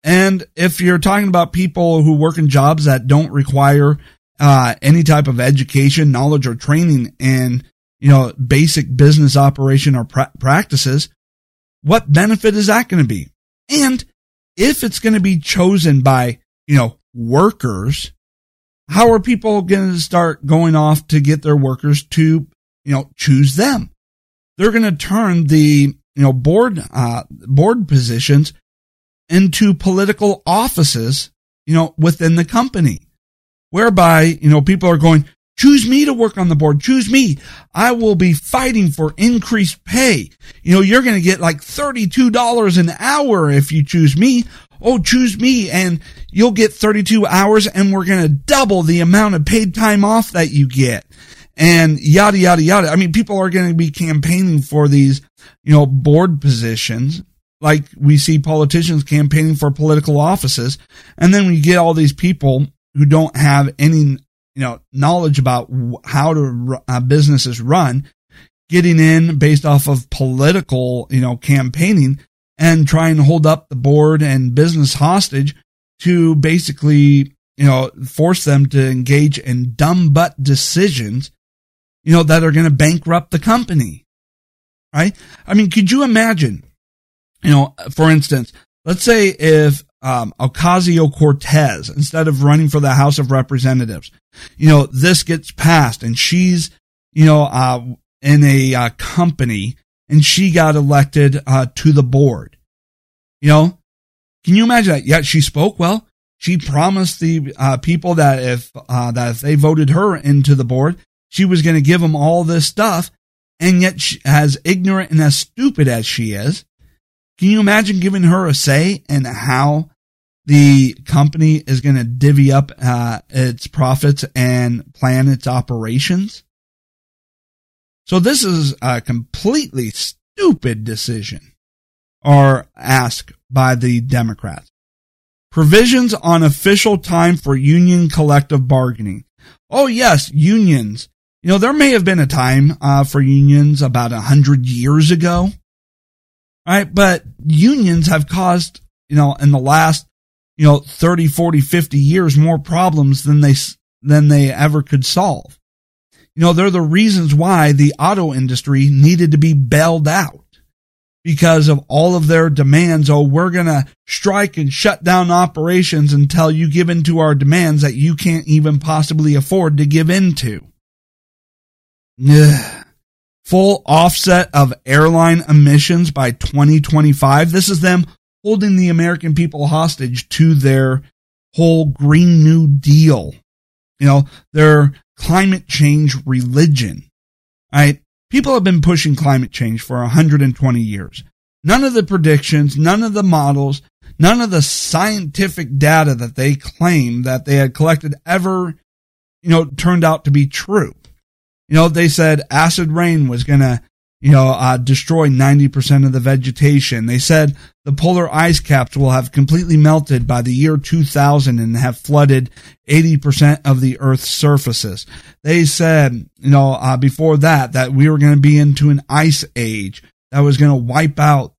[SPEAKER 1] And if you're talking about people who work in jobs that don't require uh, any type of education, knowledge, or training in you know, basic business operation or pra- practices, what benefit is that going to be? And if it's going to be chosen by, you know, workers, how are people going to start going off to get their workers to, you know, choose them? They're going to turn the, you know, board, uh, board positions into political offices, you know, within the company, whereby, you know, people are going, Choose me to work on the board. Choose me. I will be fighting for increased pay. You know, you're going to get like $32 an hour if you choose me. Oh, choose me and you'll get 32 hours and we're going to double the amount of paid time off that you get. And yada, yada, yada. I mean, people are going to be campaigning for these, you know, board positions like we see politicians campaigning for political offices. And then we get all these people who don't have any you know, knowledge about how to uh, businesses run, getting in based off of political, you know, campaigning and trying to hold up the board and business hostage to basically, you know, force them to engage in dumb butt decisions, you know, that are going to bankrupt the company. Right? I mean, could you imagine, you know, for instance, let's say if um, Ocasio Cortez instead of running for the House of Representatives. You know, this gets passed and she's, you know, uh, in a uh, company and she got elected uh, to the board. You know, can you imagine that? Yeah, she spoke well. She promised the uh, people that if uh, that if they voted her into the board, she was going to give them all this stuff. And yet, she, as ignorant and as stupid as she is, can you imagine giving her a say in how the company is going to divvy up uh, its profits and plan its operations. So this is a completely stupid decision or ask by the Democrats. Provisions on official time for union collective bargaining. Oh yes, unions. You know, there may have been a time uh, for unions about a hundred years ago, right? But unions have caused, you know, in the last you know, 30, 40, 50 years more problems than they, than they ever could solve. You know, they're the reasons why the auto industry needed to be bailed out. because of all of their demands. Oh, we're going to strike and shut down operations until you give in to our demands that you can't even possibly afford to give into. Ugh. Full offset of airline emissions by 2025. This is them holding the American people hostage to their whole Green New Deal. You know, their climate change religion. Right? People have been pushing climate change for 120 years. None of the predictions, none of the models, none of the scientific data that they claim that they had collected ever, you know, turned out to be true. You know, they said acid rain was going to, you know, uh, destroy 90% of the vegetation. They said the polar ice caps will have completely melted by the year 2000 and have flooded 80% of the Earth's surfaces. They said, you know, uh, before that, that we were going to be into an ice age that was going to wipe out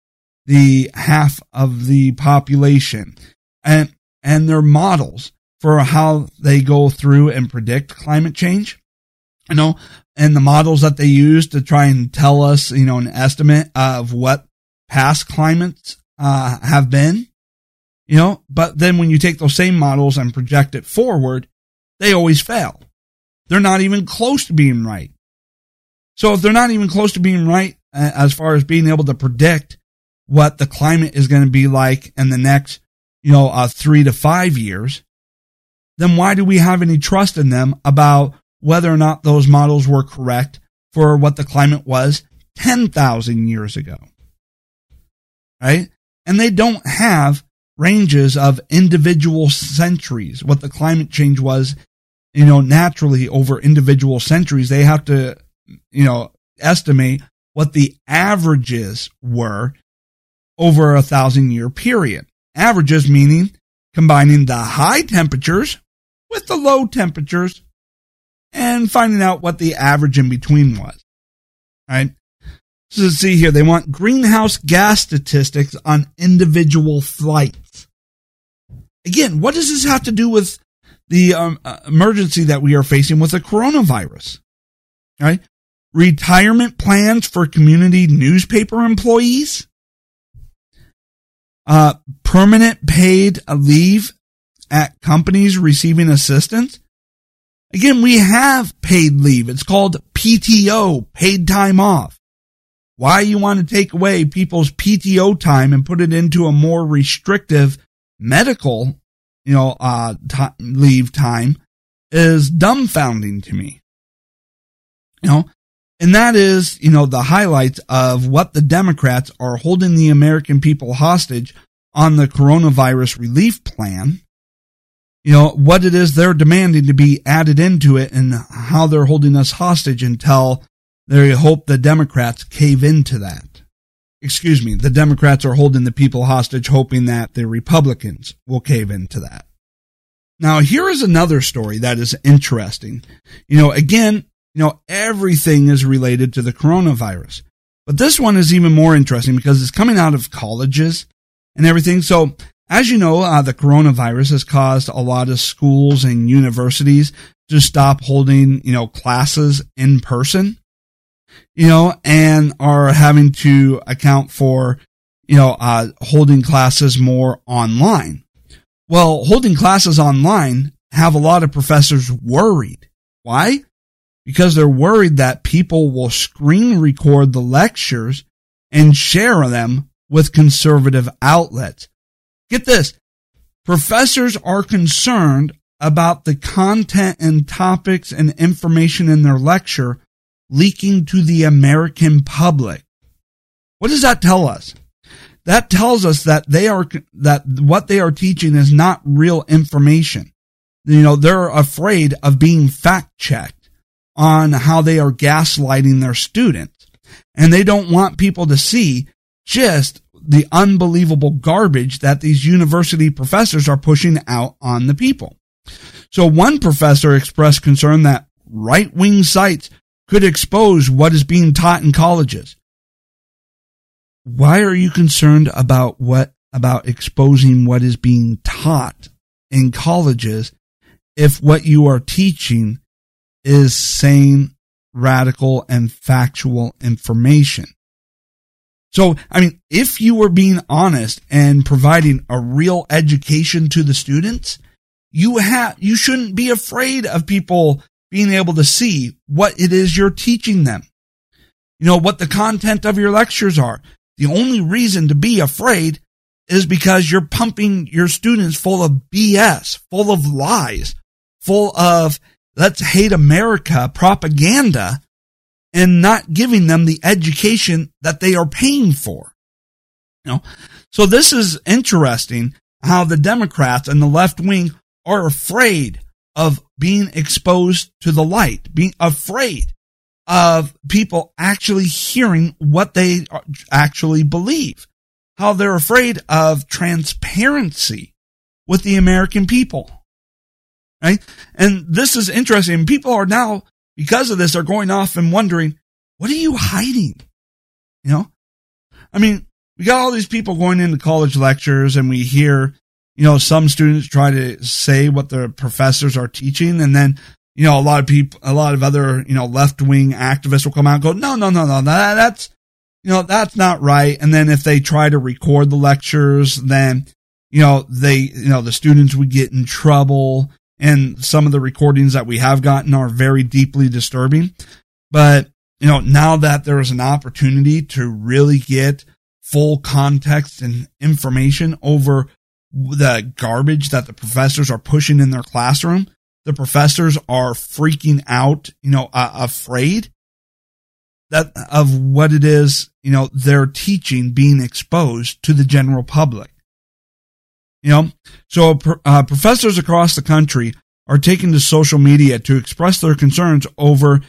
[SPEAKER 1] the half of the population and, and their models for how they go through and predict climate change. You know, and the models that they use to try and tell us, you know, an estimate of what past climates uh, have been, you know, but then when you take those same models and project it forward, they always fail. They're not even close to being right. So if they're not even close to being right uh, as far as being able to predict what the climate is going to be like in the next, you know, uh, three to five years, then why do we have any trust in them about whether or not those models were correct for what the climate was 10,000 years ago? Right? and they don't have ranges of individual centuries. What the climate change was, you know, naturally over individual centuries, they have to, you know, estimate what the averages were over a thousand year period. Averages meaning combining the high temperatures with the low temperatures and finding out what the average in between was. Right? So see here. They want greenhouse gas statistics on individual flights. Again, what does this have to do with the um, uh, emergency that we are facing with the coronavirus? Right? Retirement plans for community newspaper employees? Uh, permanent paid leave at companies receiving assistance? Again, we have paid leave. It's called PTO, paid time off why you want to take away people's PTO time and put it into a more restrictive medical, you know, uh, t- leave time is dumbfounding to me. You know, and that is, you know, the highlights of what the Democrats are holding the American people hostage on the coronavirus relief plan. You know, what it is they're demanding to be added into it and how they're holding us hostage until they hope the Democrats cave into that. Excuse me, the Democrats are holding the people hostage, hoping that the Republicans will cave into that. Now, here is another story that is interesting. You know, again, you know, everything is related to the coronavirus. But this one is even more interesting because it's coming out of colleges and everything. So, as you know, uh, the coronavirus has caused a lot of schools and universities to stop holding, you know, classes in person you know, and are having to account for, you know, uh, holding classes more online. Well, holding classes online have a lot of professors worried. Why? Because they're worried that people will screen record the lectures and share them with conservative outlets. Get this. Professors are concerned about the content and topics and information in their lecture leaking to the American public. What does that tell us? That tells us that they are, that what they are teaching is not real information. You know, they're afraid of being fact checked on how they are gaslighting their students. And they don't want people to see just the unbelievable garbage that these university professors are pushing out on the people. So one professor expressed concern that right wing sites could expose what is being taught in colleges. Why are you concerned about what about exposing what is being taught in colleges if what you are teaching is sane, radical, and factual information? So, I mean, if you were being honest and providing a real education to the students, you have, you shouldn't be afraid of people being able to see what it is you're teaching them. You know, what the content of your lectures are. The only reason to be afraid is because you're pumping your students full of BS, full of lies, full of let's hate America propaganda and not giving them the education that they are paying for. You know, so this is interesting how the Democrats and the left wing are afraid of being exposed to the light, being afraid of people actually hearing what they actually believe, how they're afraid of transparency with the American people. Right? And this is interesting. People are now, because of this, are going off and wondering, what are you hiding? You know? I mean, we got all these people going into college lectures and we hear, you know, some students try to say what the professors are teaching and then you know, a lot of people, a lot of other, you know, left wing activists will come out and go, no, no, no, no, that, that's, you know, that's not right. And then if they try to record the lectures, then, you know, they, you know, the students would get in trouble. And some of the recordings that we have gotten are very deeply disturbing. But, you know, now that there is an opportunity to really get full context and information over the garbage that the professors are pushing in their classroom, the professors are freaking out, you know, uh, afraid that of what it is, you know, they're teaching being exposed to the general public. You know, so uh, professors across the country are taking to social media to express their concerns over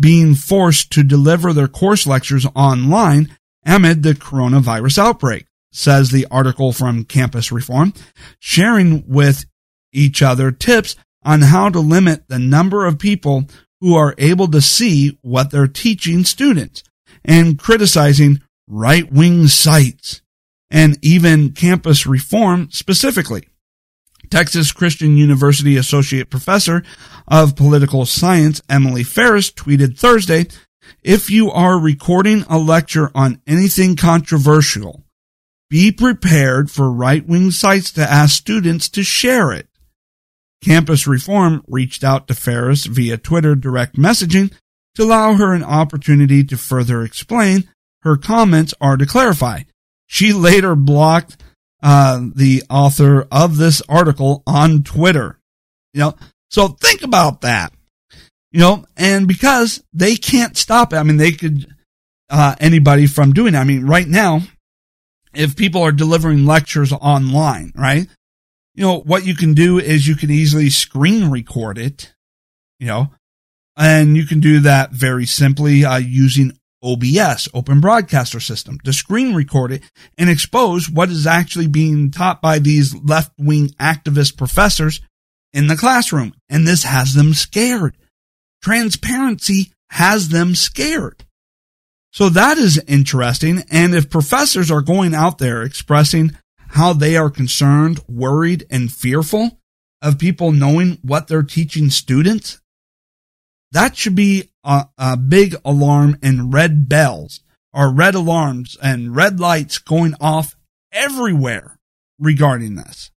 [SPEAKER 1] being forced to deliver their course lectures online amid the coronavirus outbreak, says the article from Campus Reform, sharing with each other tips on how to limit the number of people who are able to see what they're teaching students and criticizing right wing sites and even campus reform specifically. Texas Christian University Associate Professor of Political Science Emily Farris tweeted Thursday, if you are recording a lecture on anything controversial, be prepared for right wing sites to ask students to share it. Campus Reform reached out to Farris via Twitter direct messaging to allow her an opportunity to further explain her comments or to clarify. She later blocked uh, the author of this article on Twitter. You know, so think about that. You know, and because they can't stop it, I mean, they could uh, anybody from doing it. I mean, right now, if people are delivering lectures online, right? you know, what you can do is you can easily screen record it, you know, and you can do that very simply uh, using OBS, Open Broadcaster System, to screen record it and expose what is actually being taught by these left wing activist professors in the classroom. And this has them scared. Transparency has them scared. So that is interesting. And if professors are going out there expressing how they are concerned, worried, and fearful of people knowing what they're teaching students, that should be a, a, big alarm and red bells or red alarms and red lights going off everywhere regarding this.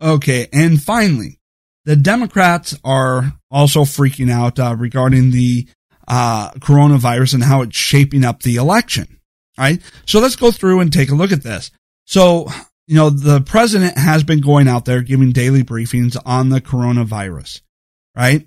[SPEAKER 1] Okay. And finally, the Democrats are also freaking out uh, regarding the uh, coronavirus and how it's shaping up the election. Right. So let's go through and take a look at this. So, you know, the president has been going out there giving daily briefings on the coronavirus, right?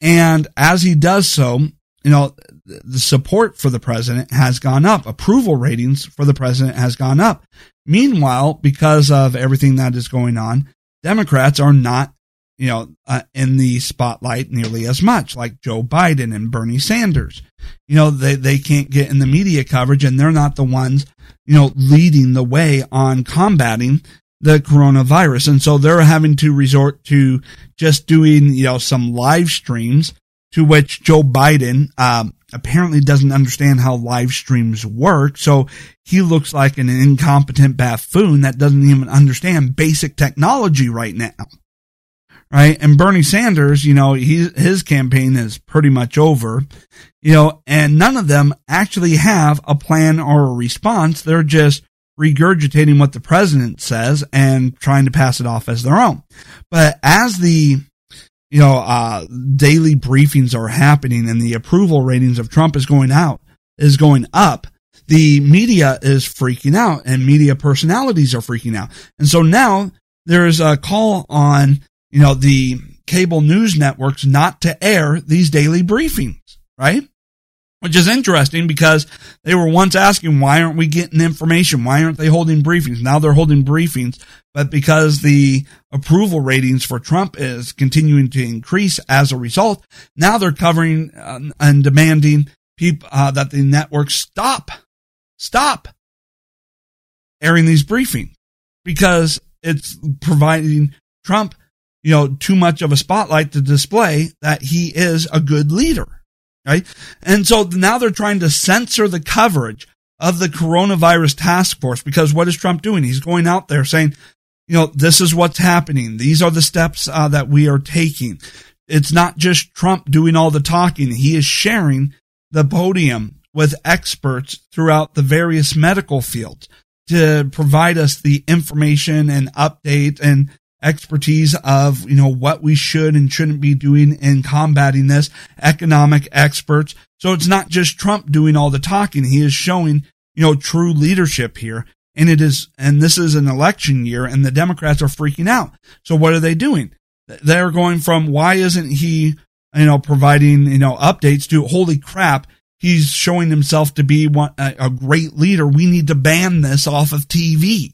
[SPEAKER 1] And as he does so, you know, the support for the president has gone up. Approval ratings for the president has gone up. Meanwhile, because of everything that is going on, Democrats are not, you know, uh, in the spotlight nearly as much, like Joe Biden and Bernie Sanders. You know, they, they can't get in the media coverage and they're not the ones you know, leading the way on combating the coronavirus. And so they're having to resort to just doing, you know, some live streams to which Joe Biden, um, apparently doesn't understand how live streams work. So he looks like an incompetent buffoon that doesn't even understand basic technology right now. right? And Bernie Sanders, you know, he, his campaign is pretty much over, you know, and none of them actually have a plan or a response. They're just regurgitating what the president says and trying to pass it off as their own. But as the, you know, uh, daily briefings are happening and the approval ratings of Trump is going out, is going up, the media is freaking out and media personalities are freaking out. And so now there's a call on, you know, the cable news networks not to air these daily briefings, right? Which is interesting because they were once asking, why aren't we getting information? Why aren't they holding briefings? Now they're holding briefings, but because the approval ratings for Trump is continuing to increase as a result, now they're covering uh, and demanding people uh, that the networks stop, stop airing these briefings because it's providing Trump, you know, too much of a spotlight to display that he is a good leader. Right. And so now they're trying to censor the coverage of the coronavirus task force because what is Trump doing? He's going out there saying, you know, this is what's happening. These are the steps uh, that we are taking. It's not just Trump doing all the talking. He is sharing the podium with experts throughout the various medical fields to provide us the information and update and expertise of, you know, what we should and shouldn't be doing in combating this, economic experts. So it's not just Trump doing all the talking. He is showing, you know, true leadership here. And it is, and this is an election year and the Democrats are freaking out. So what are they doing? They're going from why isn't he, you know, providing, you know, updates to holy crap he's showing himself to be one, a, a great leader. We need to ban this off of TV.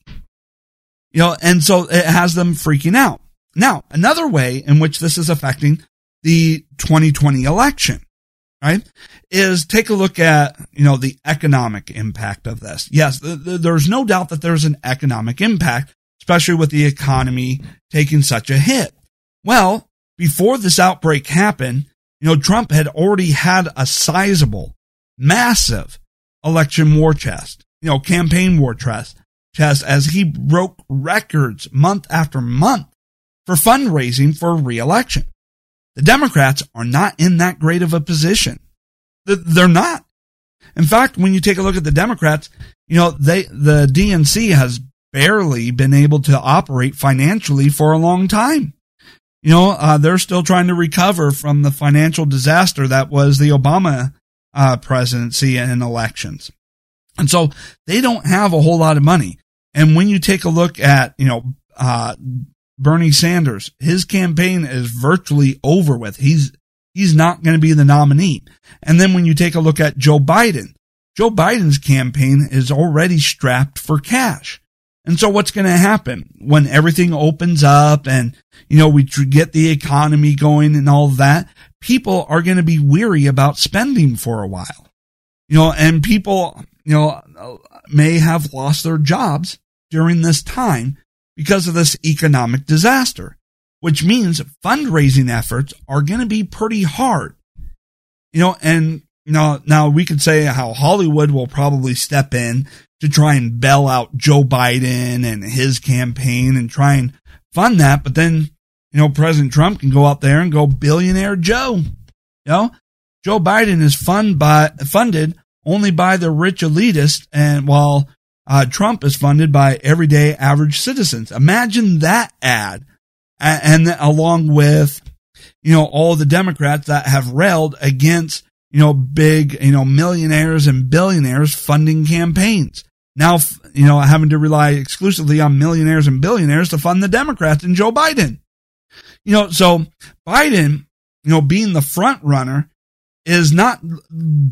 [SPEAKER 1] You know, and so it has them freaking out. Now, another way in which this is affecting the 2020 election, right, is take a look at, you know, the economic impact of this. Yes, th- th- there's no doubt that there's an economic impact, especially with the economy taking such a hit. Well, before this outbreak happened, you know, Trump had already had a sizable massive election war chest, you know, campaign war chest, chest as he broke records month after month for fundraising for reelection. The Democrats are not in that great of a position. They're not. In fact, when you take a look at the Democrats, you know, they, the DNC has barely been able to operate financially for a long time. You know, uh, they're still trying to recover from the financial disaster that was the Obama uh, presidency and elections. And so they don't have a whole lot of money. And when you take a look at, you know, uh, Bernie Sanders, his campaign is virtually over with. He's, he's not going to be the nominee. And then when you take a look at Joe Biden, Joe Biden's campaign is already strapped for cash. And so what's going to happen when everything opens up and, you know, we get the economy going and all that? People are going to be weary about spending for a while, you know, and people, you know, may have lost their jobs during this time because of this economic disaster, which means fundraising efforts are going to be pretty hard, you know, and now, now we could say how Hollywood will probably step in to try and bail out Joe Biden and his campaign and try and fund that. But then, you know, President Trump can go out there and go billionaire Joe. You know, Joe Biden is fund by, funded only by the rich elitist and while uh, Trump is funded by everyday average citizens. Imagine that ad. And, and along with, you know, all the Democrats that have railed against you know, big, you know, millionaires and billionaires funding campaigns. Now, you know, having to rely exclusively on millionaires and billionaires to fund the Democrats and Joe Biden. You know, so Biden, you know, being the front runner is not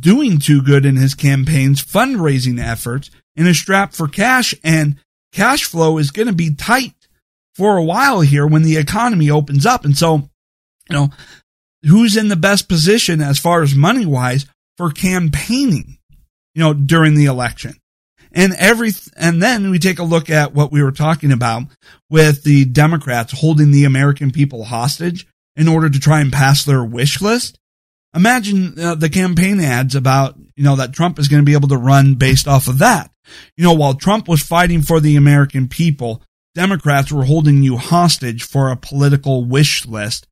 [SPEAKER 1] doing too good in his campaign's fundraising efforts and is strapped for cash and cash flow is going to be tight for a while here when the economy opens up. And so, you know, who's in the best position as far as money wise for campaigning, you know, during the election. And every, and then we take a look at what we were talking about with the Democrats holding the American people hostage in order to try and pass their wish list. Imagine uh, the campaign ads about, you know, that Trump is going to be able to run based off of that. You know, while Trump was fighting for the American people, Democrats were holding you hostage for a political wish list,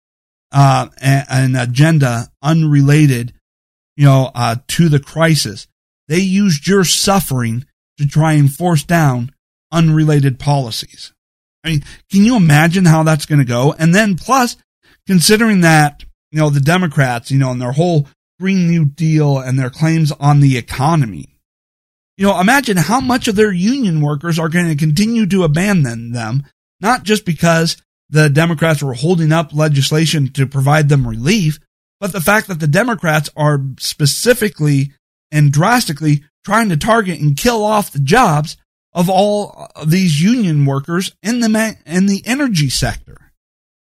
[SPEAKER 1] uh, an agenda unrelated, you know, uh, to the crisis. They used your suffering to try and force down unrelated policies. I mean, can you imagine how that's going to go? And then plus, considering that, you know, the Democrats, you know, and their whole Green New Deal and their claims on the economy, you know, imagine how much of their union workers are going to continue to abandon them, not just because the Democrats were holding up legislation to provide them relief, but the fact that the Democrats are specifically and drastically trying to target and kill off the jobs of all of these union workers in the in the energy sector.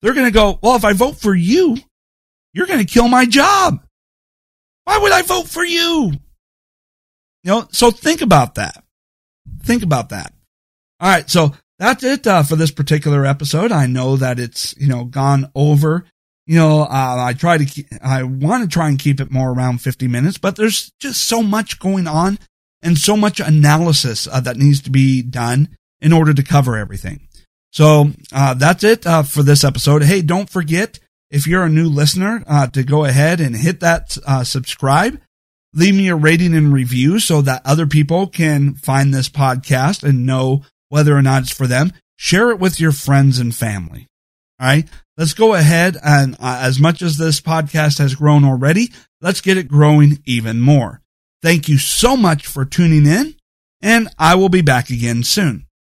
[SPEAKER 1] They're going to go, well, if I vote for you, you're going to kill my job. Why would I vote for you? You know, so think about that. Think about that. All right. So that's it uh, for this particular episode. I know that it's, you know, gone over. You know, uh, I try to, keep, I want to try and keep it more around 50 minutes, but there's just so much going on and so much analysis uh, that needs to be done in order to cover everything. So uh, that's it uh, for this episode. Hey, don't forget if you're a new listener uh, to go ahead and hit that subscribe. Leave me a rating and review so that other people can find this podcast and know whether or not it's for them. Share it with your friends and family. All right. Let's go ahead and uh, as much as this podcast has grown already, let's get it growing even more. Thank you so much for tuning in, and I will be back again soon.